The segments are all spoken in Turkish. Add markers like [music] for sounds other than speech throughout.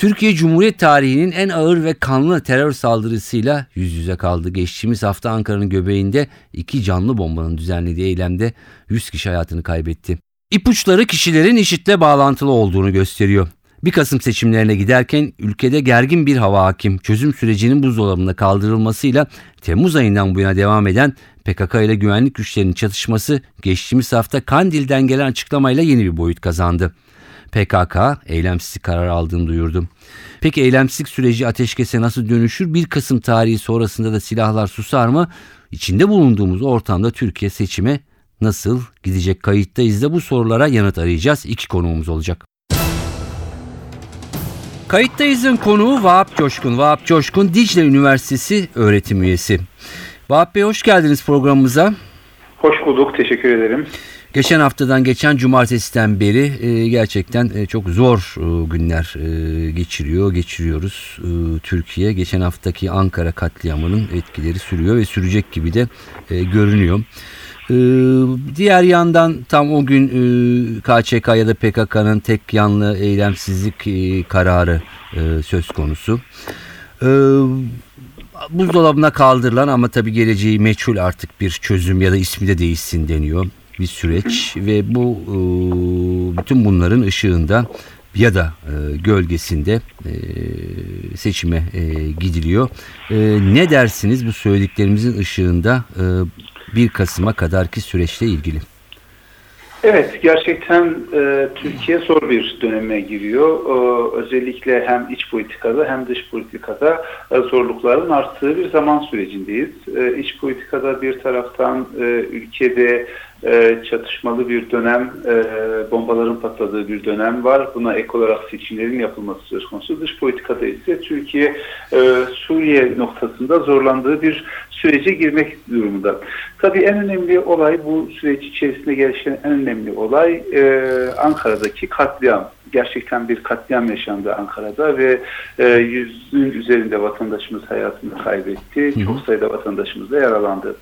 Türkiye Cumhuriyet tarihinin en ağır ve kanlı terör saldırısıyla yüz yüze kaldı. Geçtiğimiz hafta Ankara'nın göbeğinde iki canlı bombanın düzenlediği eylemde 100 kişi hayatını kaybetti. İpuçları kişilerin IŞİD'le bağlantılı olduğunu gösteriyor. 1 Kasım seçimlerine giderken ülkede gergin bir hava hakim. Çözüm sürecinin buzdolabında kaldırılmasıyla Temmuz ayından bu yana devam eden PKK ile güvenlik güçlerinin çatışması geçtiğimiz hafta Kandil'den gelen açıklamayla yeni bir boyut kazandı. PKK eylemsizlik kararı aldığını duyurdu. Peki eylemsizlik süreci ateşkese nasıl dönüşür? 1 Kasım tarihi sonrasında da silahlar susar mı? İçinde bulunduğumuz ortamda Türkiye seçime nasıl gidecek kayıttayız da bu sorulara yanıt arayacağız. İki konuğumuz olacak. Kayıttayız'ın konuğu Vahap Coşkun. Vahap Coşkun Dicle Üniversitesi öğretim üyesi. Vahap Bey hoş geldiniz programımıza. Hoş bulduk, teşekkür ederim. Geçen haftadan geçen cumartesiden beri e, gerçekten e, çok zor e, günler e, geçiriyor, geçiriyoruz e, Türkiye. Geçen haftaki Ankara katliamının etkileri sürüyor ve sürecek gibi de e, görünüyor. E, diğer yandan tam o gün e, KÇK ya da PKK'nın tek yanlı eylemsizlik e, kararı e, söz konusu. E, buzdolabına kaldırılan ama tabii geleceği meçhul artık bir çözüm ya da ismi de değişsin deniyor bir süreç ve bu e, bütün bunların ışığında ya da e, gölgesinde e, seçime gidiliyor. Ne dersiniz bu söylediklerimizin ışığında 1 Kasım'a kadarki süreçle ilgili? Evet, gerçekten e, Türkiye zor bir döneme giriyor. E, özellikle hem iç politikada hem dış politikada e, zorlukların arttığı bir zaman sürecindeyiz. E, iç politikada bir taraftan e, ülkede e, çatışmalı bir dönem, e, bombaların patladığı bir dönem var. Buna ek olarak seçimlerin yapılması söz konusu. Dış politikada ise Türkiye e, Suriye noktasında zorlandığı bir sürece girmek durumunda. Tabii en önemli olay bu süreç içerisinde gelişen en önemli olay e, Ankara'daki katliam. Gerçekten bir katliam yaşandı Ankara'da ve e, yüzün üzerinde vatandaşımız hayatını kaybetti. Çok sayıda vatandaşımız da yaralandı.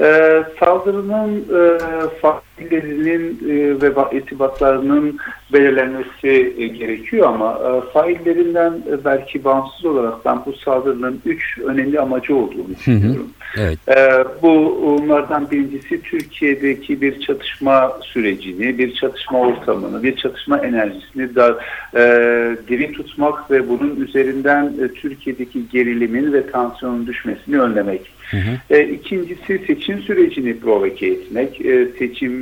E, saldırının e, faillerinin e, ve itibatlarının belirlenmesi e, gerekiyor ama e, faillerinden e, belki bağımsız olarak ben bu saldırının üç önemli amacı olduğunu düşünüyorum. Evet. E, bu onlardan birincisi Türkiye'deki bir çatışma sürecini, bir çatışma ortamını, bir çatışma enerjisini da e, diri tutmak ve bunun üzerinden e, Türkiye'deki gerilimin ve tansiyonun düşmesini önlemek. Hı hı. E, ikincisi seçim sürecini provoke etmek. E,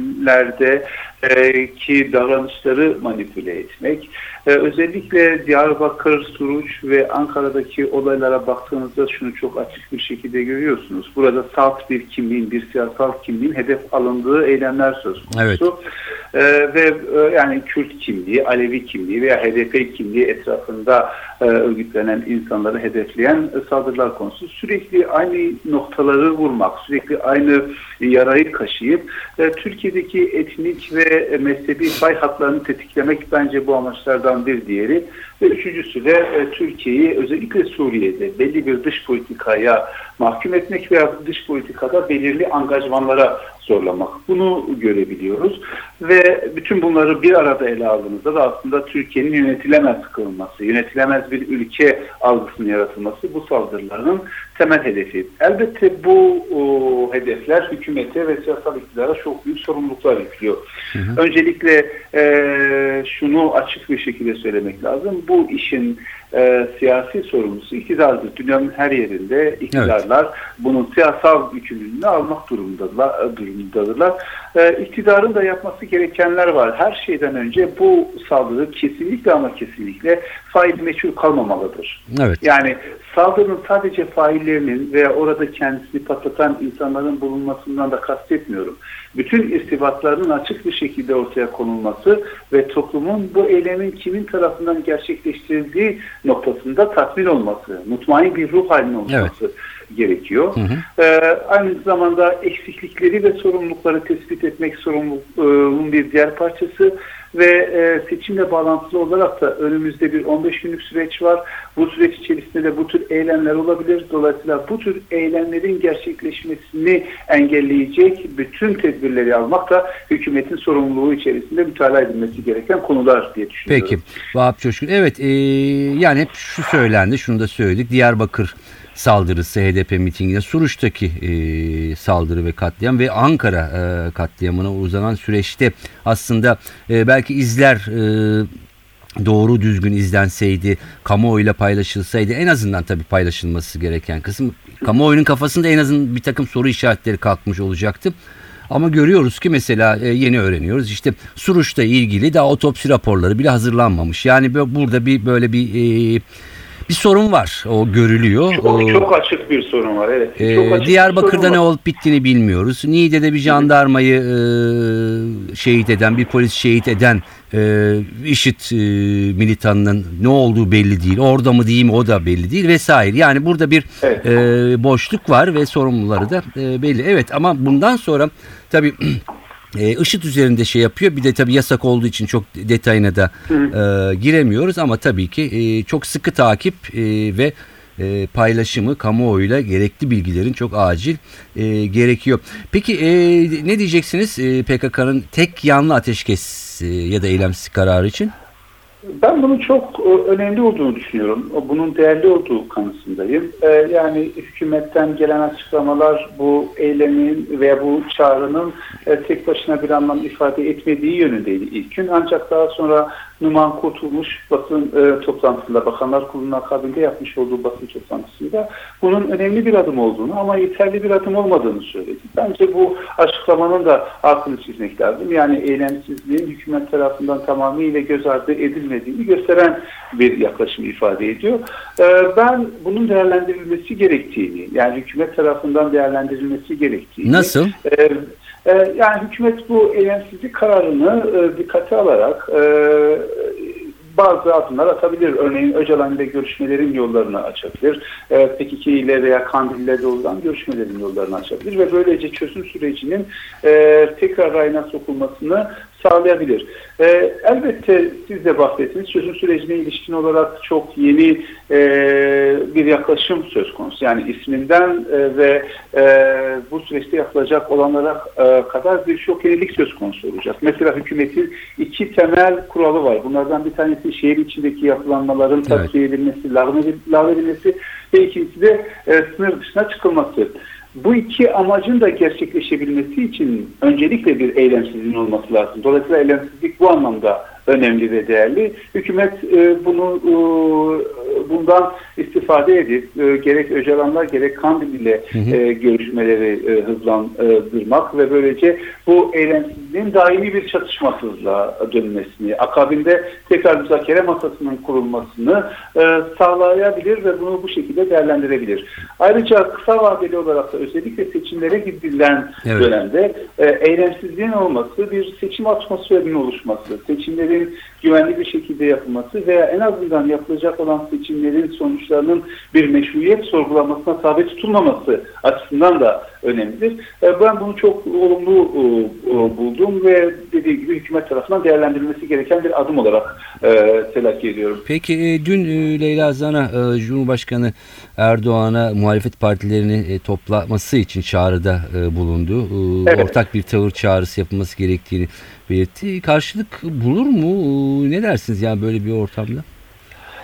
seçimlerde e, ki davranışları manipüle etmek. E, özellikle Diyarbakır, Suruç ve Ankara'daki olaylara baktığınızda şunu çok açık bir şekilde görüyorsunuz. Burada salt bir kimliğin, bir siyasal kimliğin hedef alındığı eylemler söz konusu. Evet. E, ve e, yani Kürt kimliği, Alevi kimliği veya HDP kimliği etrafında e, örgütlenen insanları hedefleyen e, saldırılar konusu. Sürekli aynı noktaları vurmak, sürekli aynı yarayı kaşıyıp e, Türkiye'deki etnik ve mezhebi pay hatlarını tetiklemek bence bu amaçlardan bir diğeri. Ve üçüncüsü de e, Türkiye'yi özellikle Suriye'de belli bir dış politikaya mahkum etmek veya dış politikada belirli angajmanlara zorlamak. Bunu görebiliyoruz. Ve bütün bunları bir arada ele aldığımızda da aslında Türkiye'nin yönetilemez kılınması, yönetilemez bir ülke algısının yaratılması bu saldırıların temel hedefi. Elbette bu o, hedefler hükümete ve siyasal iktidara çok büyük sorumluluklar yüklüyor. Hı hı. Öncelikle e, şunu açık bir şekilde söylemek lazım. Bu işin e, siyasi sorumlusu iktidardır. Dünyanın her yerinde iktidarlar evet. bunun siyasal yükümlülüğünü almak durumundadırlar. durumundadırlar. E, iktidarın da yapması gerekenler var. Her şeyden önce bu saldırı kesinlikle ama kesinlikle fail meçhul kalmamalıdır. Evet. Yani saldırının sadece faillerinin veya orada kendisini patlatan insanların bulunmasından da kastetmiyorum. bütün irtibatlarının açık bir şekilde ortaya konulması ve toplumun bu eylemin kimin tarafından gerçekleştirildiği noktasında tatmin olması, mutmain bir ruh halinin olması gerekiyor. Ee, aynı zamanda eksiklikleri ve sorumlulukları tespit etmek sorumluluğun bir diğer parçası ve e, seçimle bağlantılı olarak da önümüzde bir 15 günlük süreç var. Bu süreç içerisinde de bu tür eylemler olabilir. Dolayısıyla bu tür eylemlerin gerçekleşmesini engelleyecek bütün tedbirleri almak da hükümetin sorumluluğu içerisinde mütalaa edilmesi gereken konular diye düşünüyorum. Peki Vahap Coşkun. Evet e, yani hep şu söylendi şunu da söyledik. Diyarbakır saldırısı HDP mitingine Suruç'taki e, saldırı ve katliam ve Ankara e, katliamına uzanan süreçte aslında e, belki izler e, doğru düzgün izlenseydi, kamuoyuyla paylaşılsaydı en azından tabii paylaşılması gereken kısım kamuoyunun kafasında en azından bir takım soru işaretleri kalkmış olacaktı. Ama görüyoruz ki mesela e, yeni öğreniyoruz işte Suruç'ta ilgili daha otopsi raporları bile hazırlanmamış. Yani burada bir böyle bir e, bir sorun var. O görülüyor. Çok, O- çok açık bir sorun var. Evet. ee, çok açık Diyarbakır'da ne var. olup bittiğini bilmiyoruz. Niğde'de bir jandarmayı e, şehit eden, bir polis şehit eden e, IŞİD e, militanının ne olduğu belli değil. Orada mı mi o da belli değil vesaire. Yani burada bir Evet. e, boşluk var ve sorumluları da e, belli. Evet ama bundan sonra tabii [clears throat] e, IŞİD üzerinde şey yapıyor. Bir de tabii yasak olduğu için çok detayına da e, giremiyoruz ama tabii ki e, çok sıkı takip e, ve e, paylaşımı kamuoyuyla gerekli bilgilerin çok acil e, gerekiyor. Peki e, ne diyeceksiniz e, PKK'nın tek yanlı ateşkes e, ya da eylemsiz kararı için? Ben bunun çok e, önemli olduğunu düşünüyorum. Bunun değerli olduğu kanısındayım. E, Yani hükümetten gelen açıklamalar bu eylemin veya bu çağrının e, tek başına bir anlam ifade etmediği yönündeydi ilk gün. Ancak daha sonra Numan Kurtulmuş basın e, toplantısında, Bakanlar Kurulu'nun akabinde yapmış olduğu basın toplantısında bunun önemli bir adım olduğunu ama yeterli bir adım olmadığını söyledi. Bence bu açıklamanın da altını çizmek lazım. Yani eylemsizliğin hükümet tarafından tamamıyla göz ardı edilmediğini gösteren bir yaklaşım ifade ediyor. E, ben bunun değerlendirilmesi gerektiğini, yani hükümet tarafından değerlendirilmesi gerektiğini... Nasıl? E, yani hükümet bu eylemsizlik kararını e, dikkate alarak e, bazı adımlar atabilir. Örneğin Öcalan ile görüşmelerin yollarını açabilir. E, PKK ile veya Kandil ile doğrudan görüşmelerin yollarını açabilir ve böylece çözüm sürecinin e, tekrar rayına sokulmasını sağlayabilir. E, elbette siz de bahsettiniz. Çözüm sürecine ilişkin olarak çok yeni e, bir yaklaşım söz konusu. Yani isminden e, ve e, bu süreçte yapılacak olanlara e, kadar birçok yenilik söz konusu olacak. Mesela hükümetin iki temel kuralı var. Bunlardan bir tanesi şehir içindeki yapılanmaların Evet. tasfiye edilmesi, lağv edilmesi ve ikincisi de e, sınır dışına çıkılması. Bu iki amacın da gerçekleşebilmesi için öncelikle bir eylemsizliğin olması lazım. Dolayısıyla eylemsizlik bu anlamda önemli ve değerli. Hükümet e, bunu e, bundan istifade edip e, gerek Öcalanlar gerek Kandil ile e, görüşmeleri e, hızlandırmak ve böylece bu eylemsizliğin daimi bir çatışmasızlığa dönmesini, akabinde tekrar müzakere masasının kurulmasını e, sağlayabilir ve bunu bu şekilde değerlendirebilir. Ayrıca kısa vadeli olarak da özellikle seçimlere gidilen Evet. dönemde e, eylemsizliğin olması, bir seçim atmosferinin oluşması, seçimlerin güvenli bir şekilde yapılması veya en azından yapılacak olan seçimlerin sonuçlarının bir meşruiyet sorgulamasına tabi tutulmaması açısından da önemlidir. E, ben bunu çok olumlu e, e, buldum ve dediğim gibi hükümet tarafından değerlendirilmesi gereken bir adım olarak telakki ediyorum. Peki dün Leyla Zana Cumhurbaşkanı Erdoğan'a muhalefet partilerini toplaması için çağrıda bulundu. Evet. Ortak bir tavır çağrısı yapılması gerektiğini belirtti. Karşılık bulur mu? Ne dersiniz yani böyle bir ortamda?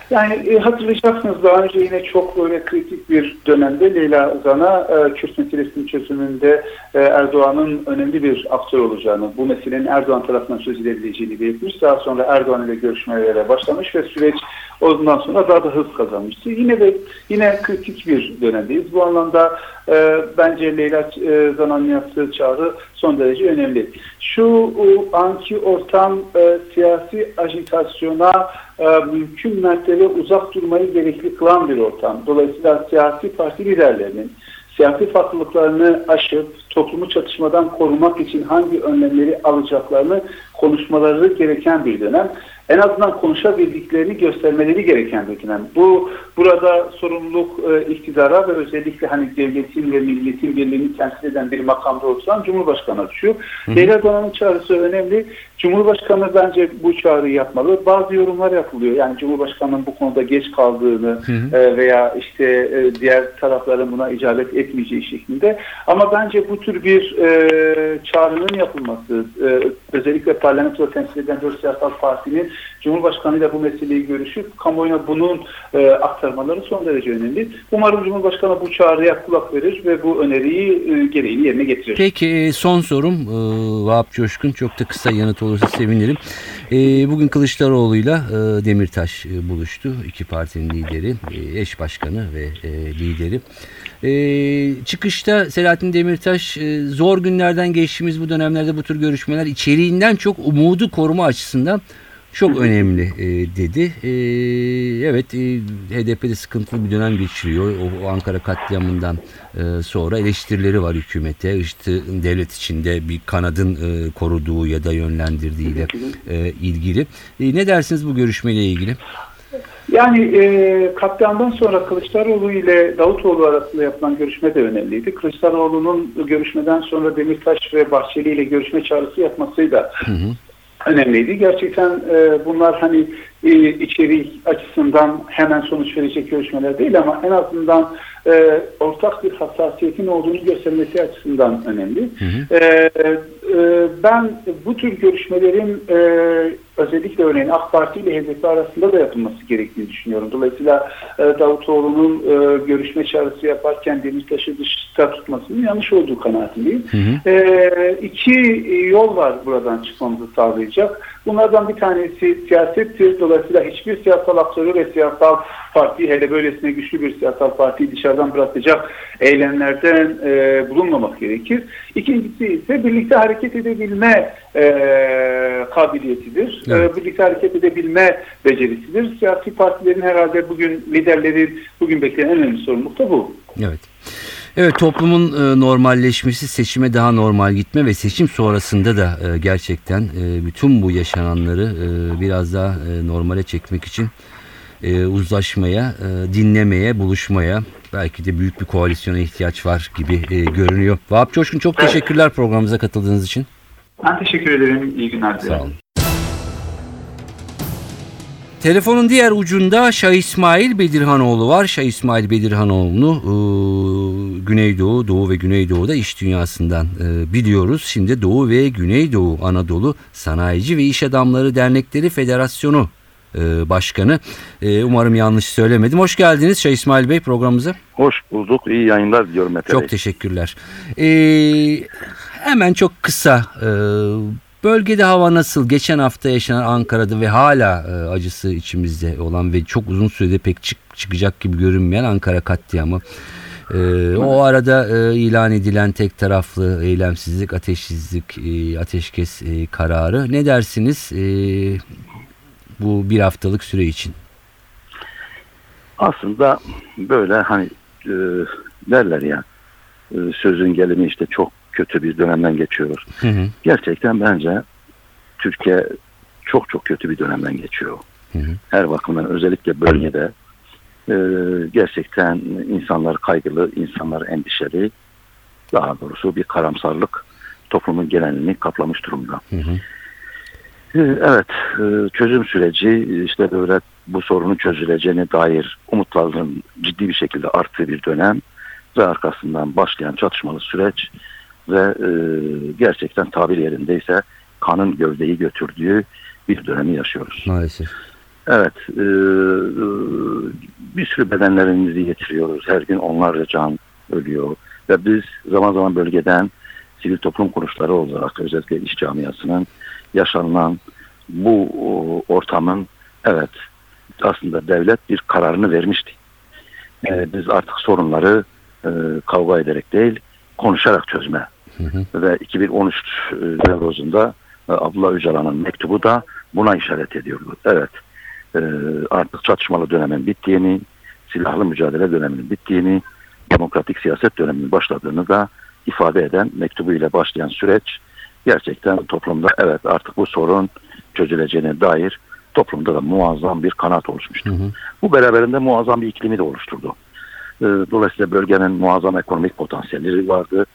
Yani e, hatırlayacaksınız daha önce yine çok böyle kritik bir dönemde Leyla Zana e, Kürt meselesinin çözümünde e, Erdoğan'ın önemli bir aktör olacağını, bu meselenin Erdoğan tarafından çözülebileceğini belirtmiş. Daha sonra Erdoğan ile görüşmelere başlamış ve süreç ondan sonra daha da hız kazanmıştı. Yine de yine kritik bir dönemdeyiz. Bu anlamda e, bence Leyla e, Zana'nın yaptığı çağrı son derece önemli. Şu anki ortam e, siyasi ajitasyona e, mümkün mertebe uzak durmayı gerekli kılan bir ortam. Dolayısıyla siyasi parti liderlerinin, siyasi farklılıklarını aşıp toplumu çatışmadan korumak için hangi önlemleri alacaklarını konuşmaları gereken bir dönem. En azından konuşabildiklerini göstermeleri gereken bir dönem. Bu burada sorumluluk e, iktidara ve özellikle hani devletin ve milletin birliğini temsil eden bir makamda olsan Cumhurbaşkanı düşüyor. Leyla Erdoğan'ın çağrısı önemli. Cumhurbaşkanı bence bu çağrıyı yapmalı. Bazı yorumlar yapılıyor. Yani Cumhurbaşkanı'nın bu konuda geç kaldığını e, veya işte e, diğer tarafların buna icabet etmeyeceği şeklinde. Ama bence bu tür bir e, çağrının yapılması, e, özellikle parlamentoda temsil eden dört siyasal partinin Cumhurbaşkanıyla bu meseleyi görüşüp kamuoyuna bunun e, aktarmaları son derece önemli. Umarım Cumhurbaşkanı bu çağrıya kulak verir ve bu öneriyi e, gereğini yerine getirir. Peki e, son sorum e, Vahap Coşkun çok da kısa yanıt olursa sevinirim. E, Bugün Kılıçdaroğlu'yla e, Demirtaş e, buluştu. İki partinin lideri, e, eş başkanı ve e, lideri. E, Çıkışta Selahattin Demirtaş e, zor günlerden geçtiğimiz bu dönemlerde bu tür görüşmeler içeriğinden çok umudu koruma açısından çok önemli e, dedi. E, evet e, HDP'de sıkıntılı bir dönem geçiriyor. O, o Ankara katliamından e, sonra eleştirileri var hükümete. İşte devlet içinde bir kanadın e, koruduğu ya da yönlendirdiğiyle e, ilgili. E, ne dersiniz bu görüşmeyle ilgili? Yani e, katliamdan sonra Kılıçdaroğlu ile Davutoğlu arasında yapılan görüşme de önemliydi. Kılıçdaroğlu'nun görüşmeden sonra Demirtaş ve Bahçeli ile görüşme çağrısı yapması da önemliydi. Gerçekten e, bunlar hani e, içerik açısından hemen sonuç verecek görüşmeler değil ama en azından e, ortak bir hassasiyetin olduğunu göstermesi açısından önemli. E, e, ben bu tür görüşmelerin e, özellikle örneğin AK Parti ile HDP arasında da yapılması gerektiğini düşünüyorum. Dolayısıyla e, Davutoğlu'nun e, görüşme çağrısı yaparken Demirtaş'ı dışta tutmasının yanlış olduğu kanaatindeyim. E, iki yol var buradan çıkmamızı sağlayacak. Bunlardan bir tanesi siyasettir. Dolayısıyla hiçbir siyasal aktörü ve siyasal parti hele böylesine güçlü bir siyasal partiyi dışarıdan bırakacak eylemlerden e, bulunmamak gerekir. İkincisi ise birlikte hareket edebilme e, kabiliyetidir. Evet. E, birlikte hareket edebilme becerisidir. Siyasi partilerin herhalde bugün liderlerin bugün beklenen en önemli sorumluluk da bu. Evet. Evet toplumun e, normalleşmesi, seçime daha normal gitme ve seçim sonrasında da e, gerçekten e, bütün bu yaşananları biraz daha normale çekmek için uzlaşmaya, dinlemeye, buluşmaya belki de büyük bir koalisyona ihtiyaç var gibi görünüyor. Vahap Coşkun çok teşekkürler programımıza katıldığınız için. Ben teşekkür ederim. İyi günler dilerim. Sağ olun. Telefonun diğer ucunda Şah İsmail Bedirhanoğlu var. Şah İsmail Bedirhanoğlu'nu e, Güneydoğu, Doğu ve Güneydoğu'da iş dünyasından e, biliyoruz. Şimdi Doğu ve Güneydoğu Anadolu Sanayici ve İş Adamları Dernekleri Federasyonu e, Başkanı. E, umarım yanlış söylemedim. Hoş geldiniz Şah İsmail Bey programımıza. Hoş bulduk. İyi yayınlar diliyorum Mete Bey. Çok teşekkürler. E, hemen çok kısa e, bölgede hava nasıl? Geçen hafta yaşanan Ankara'da ve hala e, acısı içimizde olan ve çok uzun sürede pek çık, çıkacak gibi görünmeyen Ankara katliamı. E, o arada e, ilan edilen tek taraflı eylemsizlik, ateşsizlik, e, ateşkes e, kararı. Ne dersiniz e, bu bir haftalık süre için? Aslında böyle hani e, derler ya e, sözün gelimi işte çok kötü bir dönemden geçiyoruz. Hı hı. Gerçekten bence Türkiye çok çok kötü bir dönemden geçiyor. Hı hı. Her bakımdan özellikle bölgede e, gerçekten insanlar kaygılı, insanlar endişeli. Daha doğrusu bir karamsarlık toplumun genelini kaplamış durumda. Hı hı. Ee, Evet, e, çözüm süreci işte böyle bu sorunun çözüleceğine dair umutların ciddi bir şekilde arttığı bir dönem ve arkasından başlayan çatışmalı süreç ve e, gerçekten tabir yerindeyse kanın gövdeyi götürdüğü bir dönemi yaşıyoruz. Maalesef. Evet, e, e, bir sürü bedenlerimizi yitiriyoruz. Her gün onlarca can ölüyor. Ve biz zaman zaman bölgeden sivil toplum kuruluşları olarak özellikle iş camiasının yaşanılan bu ortamın evet aslında devlet bir kararını vermişti. E, biz artık sorunları e, kavga ederek değil konuşarak çözme Hı hı. ve 2013 e, Nevroz'unda e, Abdullah Öcalan'ın mektubu da buna işaret ediyordu. Evet e, artık çatışmalı dönemin bittiğini, silahlı mücadele döneminin bittiğini, demokratik siyaset döneminin başladığını da ifade eden mektubuyla başlayan süreç gerçekten toplumda evet artık bu sorun çözüleceğine dair toplumda da muazzam bir kanaat oluşmuştu. Hı hı. Bu beraberinde muazzam bir iklimi de oluşturdu. Ee, Dolayısıyla bölgenin muazzam ekonomik potansiyelleri vardı.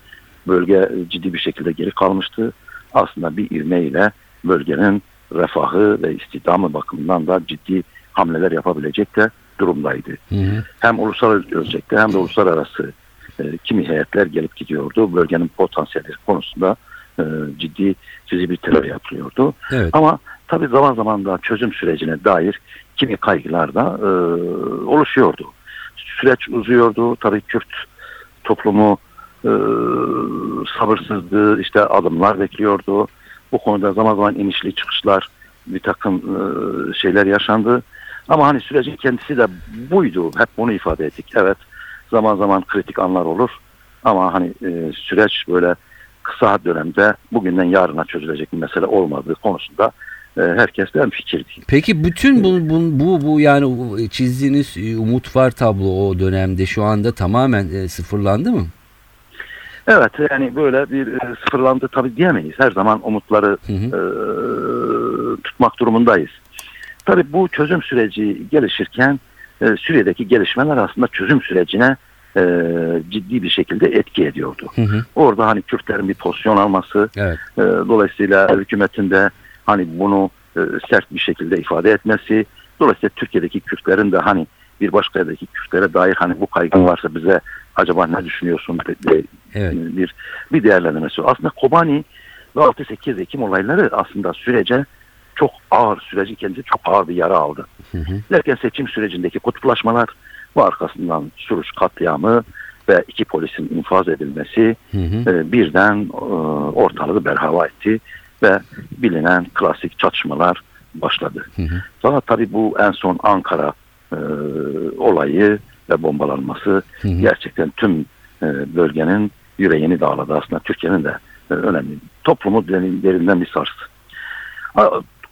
Bölge ciddi bir şekilde geri kalmıştı. Aslında bir ivmeyle bölgenin refahı ve istihdamı bakımından da ciddi hamleler yapabilecek de durumdaydı. Hı hı. Hem ulusal ölçekte hem de uluslararası e, kimi heyetler gelip gidiyordu. Bölgenin potansiyelleri konusunda e, ciddi fizibiliteler yapılıyordu. Evet. Ama tabii zaman zaman da çözüm sürecine dair kimi kaygılar da e, oluşuyordu. Süreç uzuyordu. Tabii Kürt toplumu e, sabırsızdı. işte adımlar bekliyordu. Bu konuda zaman zaman inişli çıkışlar bir takım e, şeyler yaşandı. Ama hani sürecin kendisi de buydu. Hep bunu ifade ettik. Evet zaman zaman kritik anlar olur. Ama hani e, süreç böyle kısa dönemde bugünden yarına çözülecek bir mesele olmadığı konusunda e, herkes de fikirdi. Peki bütün bu, bu, bu, bu yani çizdiğiniz e, umut var tablo o dönemde şu anda tamamen e, sıfırlandı mı? Evet yani böyle bir sıfırlandı tabii diyemeyiz. Her zaman umutları Hı hı. e, tutmak durumundayız. Tabii bu çözüm süreci gelişirken e, Suriye'deki gelişmeler aslında çözüm sürecine e, ciddi bir şekilde etki ediyordu. Hı hı. Orada hani Kürtlerin bir pozisyon alması, Evet. e, dolayısıyla hükümetin de hani bunu e, sert bir şekilde ifade etmesi, dolayısıyla Türkiye'deki Kürtlerin de hani bir başka yerdeki Kürtlere dair hani bu kaygın varsa bize acaba ne düşünüyorsun de- Evet. bir bir değerlendirmesi. Aslında Kobani ve 6-8 Ekim olayları aslında sürece çok ağır süreci kendisi çok ağır bir yara aldı. Hı hı. Derken seçim sürecindeki kutuplaşmalar ve arkasından Suruç katliamı ve iki polisin infaz edilmesi Hı hı. e, birden e, ortalığı berhava etti ve bilinen klasik çatışmalar başladı. Hı hı. Sonra tabii bu en son Ankara e, olayı ve bombalanması Hı hı. gerçekten tüm e, bölgenin yüreğini dağladı. Aslında Türkiye'nin de e, önemli. Toplumu derin- derinden bir sarstı.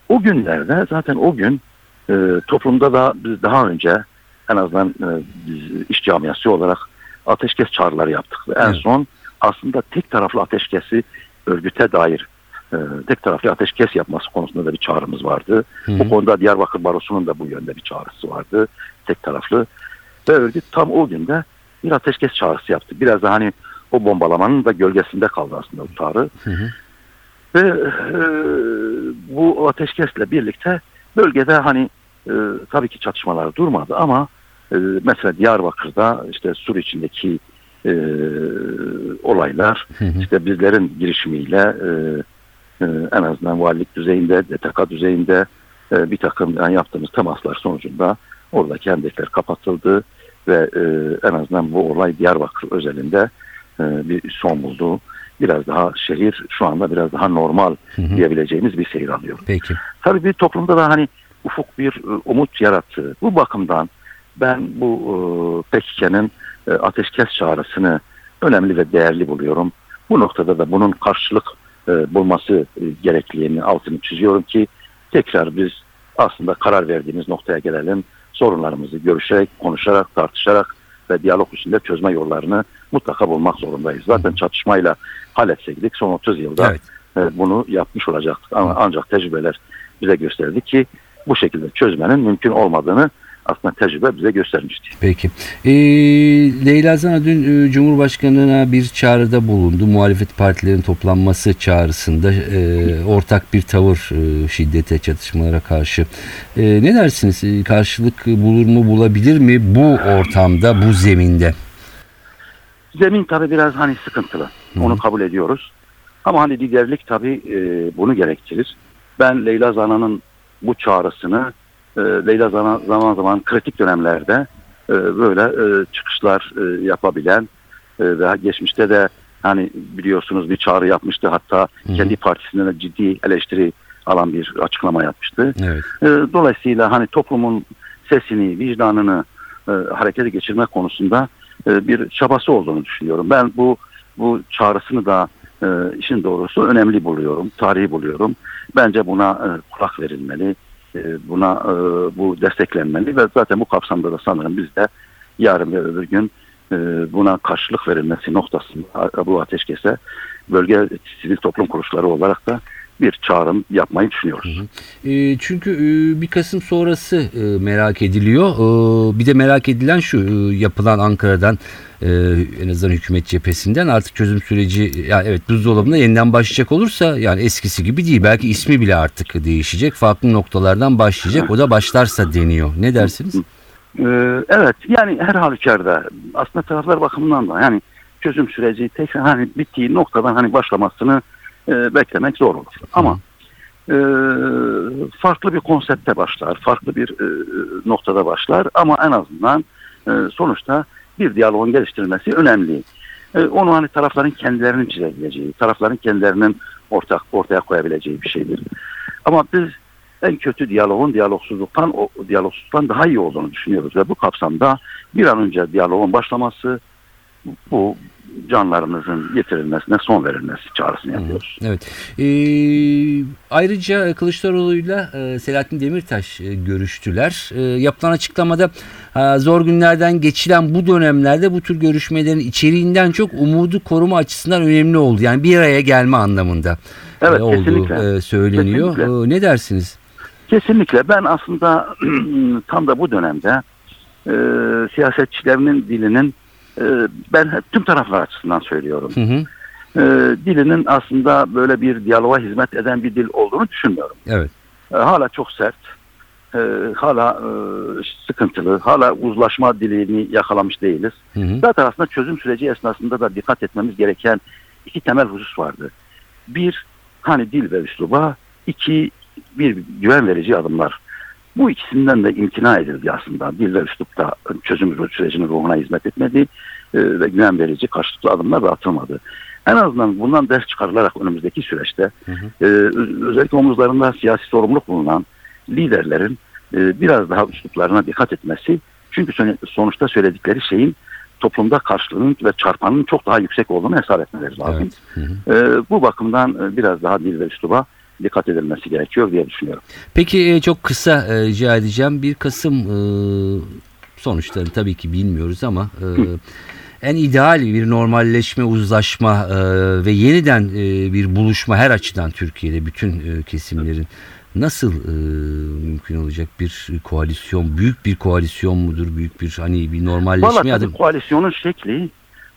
O günlerde zaten o gün e, toplumda da biz daha önce en azından e, biz iş camiası olarak ateşkes çağrıları yaptık. Ve en Evet. son aslında tek taraflı ateşkesi örgüte dair e, tek taraflı ateşkes yapması konusunda da bir çağrımız vardı. Hı hı. Bu konuda Diyarbakır Barosu'nun da bu yönde bir çağrısı vardı. Tek taraflı. Ve örgüt tam o günde bir ateşkes çağrısı yaptı. Biraz da hani o bombalamanın da gölgesinde kaldı aslında bu çağrı. Hı hı. Ve e, bu ateşkesle birlikte bölgede hani e, tabii ki çatışmalar durmadı ama e, mesela Diyarbakır'da işte Sur içindeki e, olaylar Hı hı. işte bizlerin girişimiyle e, e, en azından valilik düzeyinde, DTK düzeyinde e, bir takım yani yaptığımız temaslar sonucunda oradaki hendekler kapatıldı ve e, en azından bu olay Diyarbakır özelinde e, bir son buldu. Biraz daha şehir şu anda biraz daha normal Hı hı. diyebileceğimiz bir seyir alıyor. Peki. Tabii bir toplumda da hani ufuk bir e, umut yarattı. Bu bakımdan ben bu e, e, ateşkes çağrısını önemli ve değerli buluyorum. Bu noktada da bunun karşılık e, bulması e, gerekliliğini altını çiziyorum ki tekrar biz aslında karar verdiğimiz noktaya gelelim. Sorunlarımızı görüşerek, konuşarak, tartışarak ve diyalog içinde çözme yollarını mutlaka bulmak zorundayız. Zaten çatışmayla halletseydik son 30 yılda Evet. e, bunu yapmış olacaktık. Ama ancak tecrübeler bize gösterdi ki bu şekilde çözmenin mümkün olmadığını aslında tecrübe bize göstermişti. Peki. Ee, Leyla Zana dün e, Cumhurbaşkanı'na bir çağrıda bulundu. Muhalefet partilerin toplanması çağrısında e, ortak bir tavır e, şiddete, çatışmalara karşı. E, ne dersiniz? E, Karşılık bulur mu, bulabilir mi bu ortamda, bu zeminde? Zemin tabii biraz hani sıkıntılı. Onu kabul ediyoruz. Ama hani liderlik tabii e, bunu gerektirir. Ben Leyla Zana'nın bu çağrısını e, Leyla Zana zaman zaman kritik dönemlerde e, böyle e, çıkışlar e, yapabilen e, ve geçmişte de hani biliyorsunuz bir çağrı yapmıştı. Hatta kendi partisinden de ciddi eleştiri alan bir açıklama yapmıştı. Evet. E, Dolayısıyla hani toplumun sesini, vicdanını e, harekete geçirme konusunda e, bir çabası olduğunu düşünüyorum. Ben bu bu çağrısını da e, işin doğrusu önemli buluyorum, tarihi buluyorum. Bence buna e, kulak verilmeli, buna e, bu desteklenmeli ve zaten bu kapsamda da sanırım biz de yarın ve öbür gün e, buna karşılık verilmesi noktasında bu ateşkese bölge sivil toplum kuruluşları olarak da bir çağrım yapmayı düşünüyoruz. E, çünkü e, bir Kasım sonrası e, merak ediliyor. E, bir de merak edilen şu e, yapılan Ankara'dan e, en azından hükümet cephesinden artık çözüm süreci yani evet buzdolabında yeniden başlayacak olursa yani eskisi gibi değil. Belki ismi bile artık değişecek. Farklı noktalardan başlayacak. O da başlarsa deniyor. Ne dersiniz? Ee, evet yani her halükarda aslında taraflar bakımından da yani çözüm süreci tekrar hani bittiği noktadan hani başlamasını e, beklemek zor olur. Ama e, farklı bir konsepte başlar, farklı bir e, noktada başlar ama en azından e, sonuçta bir diyaloğun geliştirilmesi önemli. E, onu hani tarafların kendilerinin çizebileceği, tarafların kendilerinin ortak ortaya koyabileceği bir şeydir. Ama biz en kötü diyaloğun diyalogsuzluktan o diyalogsuzluktan daha iyi olduğunu düşünüyoruz ve bu kapsamda bir an önce diyaloğun başlaması bu canlarımızın getirilmesine son verilmesi çağrısını yapıyoruz. Evet. Ee, ayrıca Kılıçdaroğlu'yla e, Selahattin Demirtaş e, görüştüler. E, yapılan açıklamada e, zor günlerden geçilen bu dönemlerde bu tür görüşmelerin içeriğinden çok umudu koruma açısından önemli oldu. Yani bir araya gelme anlamında Evet, e, olduğu kesinlikle. e, söyleniyor. Kesinlikle. E, ne dersiniz? Kesinlikle ben aslında [clears throat] tam da bu dönemde e, siyasetçilerinin dilinin e, ben hep tüm taraflar açısından söylüyorum. Hı hı. E, dilinin aslında böyle bir diyaloğa hizmet eden bir dil olduğunu düşünmüyorum. Evet. E, hala çok sert, hala e, sıkıntılı, hala uzlaşma dilini yakalamış değiliz. Hı hı. Zaten aslında çözüm süreci esnasında da dikkat etmemiz gereken iki temel husus vardı. Bir, hani dil ve üsluba. iki bir güven verici adımlar. Bu ikisinden de imtina edildi aslında. Dil ve üslupta çözüm sürecinin ruhuna hizmet etmedi e, ve güven verici karşılıklı adımlar da atılmadı. En azından bundan ders çıkarılarak önümüzdeki süreçte Hı hı. e, özellikle omuzlarında siyasi sorumluluk bulunan liderlerin e, biraz daha üsluplarına dikkat etmesi. Çünkü son- sonuçta söyledikleri şeyin toplumda karşılığının ve çarpanının çok daha yüksek olduğunu hesap etmeleri lazım. Evet. Hı hı. E, bu bakımdan biraz daha dil ve üsluba dikkat edilmesi gerekiyor diye düşünüyorum. Peki e, çok kısa e, rica edeceğim. 1 Kasım e, sonuçlarını tabii ki bilmiyoruz ama e, en ideal bir normalleşme, uzlaşma e, ve yeniden e, bir buluşma her açıdan Türkiye'de bütün e, kesimlerin nasıl e, mümkün olacak bir koalisyon, büyük bir koalisyon mudur, büyük bir hani bir normalleşme Valla adım. tabii koalisyonun şekli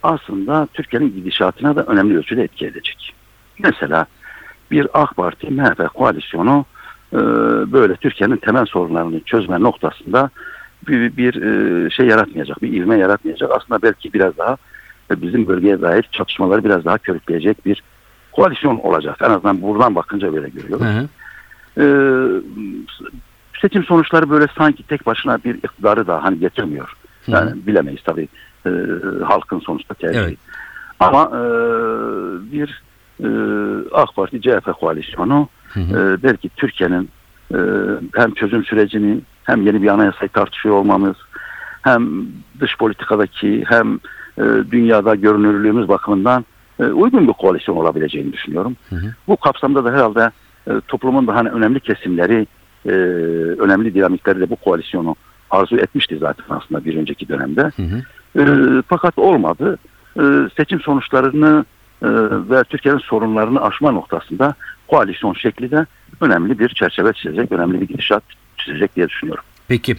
aslında Türkiye'nin gidişatına da önemli ölçüde etki edecek. Mesela bir AK Parti MHP koalisyonu e, böyle Türkiye'nin temel sorunlarını çözme noktasında bir, bir e, şey yaratmayacak, bir ivme yaratmayacak. Aslında belki biraz daha e, bizim bölgeye dair çatışmaları biraz daha körükleyecek bir koalisyon olacak. En azından buradan bakınca böyle görüyoruz. Hı hı. Seçim sonuçları böyle sanki tek başına bir iktidarı da hani getirmiyor. Yani bilemeyiz tabii halkın sonuçta tercihi. Evet. Ama e, bir AK Parti CHP koalisyonu Hı hı. e, belki Türkiye'nin e, hem çözüm sürecini hem yeni bir anayasayı tartışıyor olmamız hem dış politikadaki hem e, dünyada görünürlüğümüz bakımından uygun bir koalisyon olabileceğini düşünüyorum. Hı hı. Bu kapsamda da herhalde toplumun da hani önemli kesimleri, önemli dinamikleri de bu koalisyonu arzu etmişti zaten aslında bir önceki dönemde. Hı hı. Fakat olmadı. Seçim sonuçlarını ve Türkiye'nin sorunlarını aşma noktasında koalisyon şekli de önemli bir çerçeve çizecek, önemli bir gidişat çizecek diye düşünüyorum. Peki.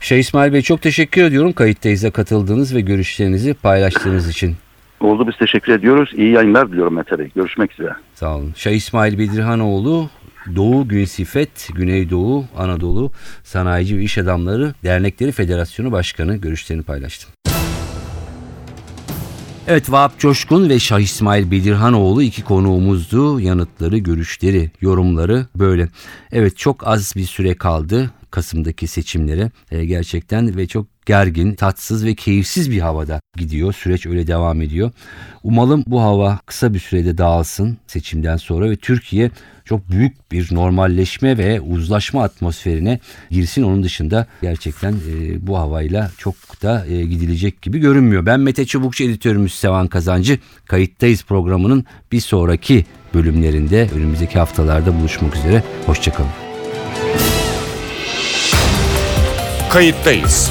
Şeyh İsmail Bey çok teşekkür ediyorum kayıttayıza katıldığınız ve görüşlerinizi paylaştığınız için. Oldu biz teşekkür ediyoruz. İyi yayınlar diliyorum Mete Bey. Görüşmek üzere. Sağ olun. Şah İsmail Bedirhanoğlu Doğu Günsifet, Güneydoğu Anadolu Sanayici ve İş Adamları Dernekleri Federasyonu Başkanı görüşlerini paylaştı. Evet Vahap Coşkun ve Şah İsmail Bedirhanoğlu iki konuğumuzdu. Yanıtları, görüşleri, yorumları böyle. Evet çok az bir süre kaldı Kasım'daki seçimlere. Ee, gerçekten ve çok gergin, tatsız ve keyifsiz bir havada gidiyor. Süreç öyle devam ediyor. Umalım bu hava kısa bir sürede dağılsın seçimden sonra ve Türkiye çok büyük bir normalleşme ve uzlaşma atmosferine girsin. Onun dışında gerçekten e, bu havayla çok da e, gidilecek gibi görünmüyor. Ben Mete Çubukçu editörümüz Sevan Kazancı. Kayıttayız programının bir sonraki bölümlerinde önümüzdeki haftalarda buluşmak üzere. Hoşçakalın. Kayıttayız.